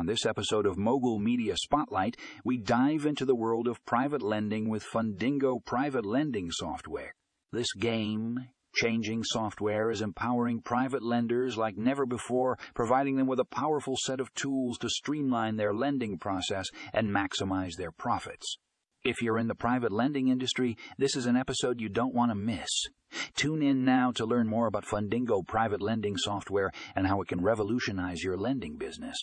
On this episode of Mogul Media Spotlight, we dive into the world of private lending with Fundingo private lending software. This game changing software is empowering private lenders like never before, providing them with a powerful set of tools to streamline their lending process and maximize their profits. If you're in the private lending industry, this is an episode you don't want to miss. Tune in now to learn more about Fundingo private lending software and how it can revolutionize your lending business.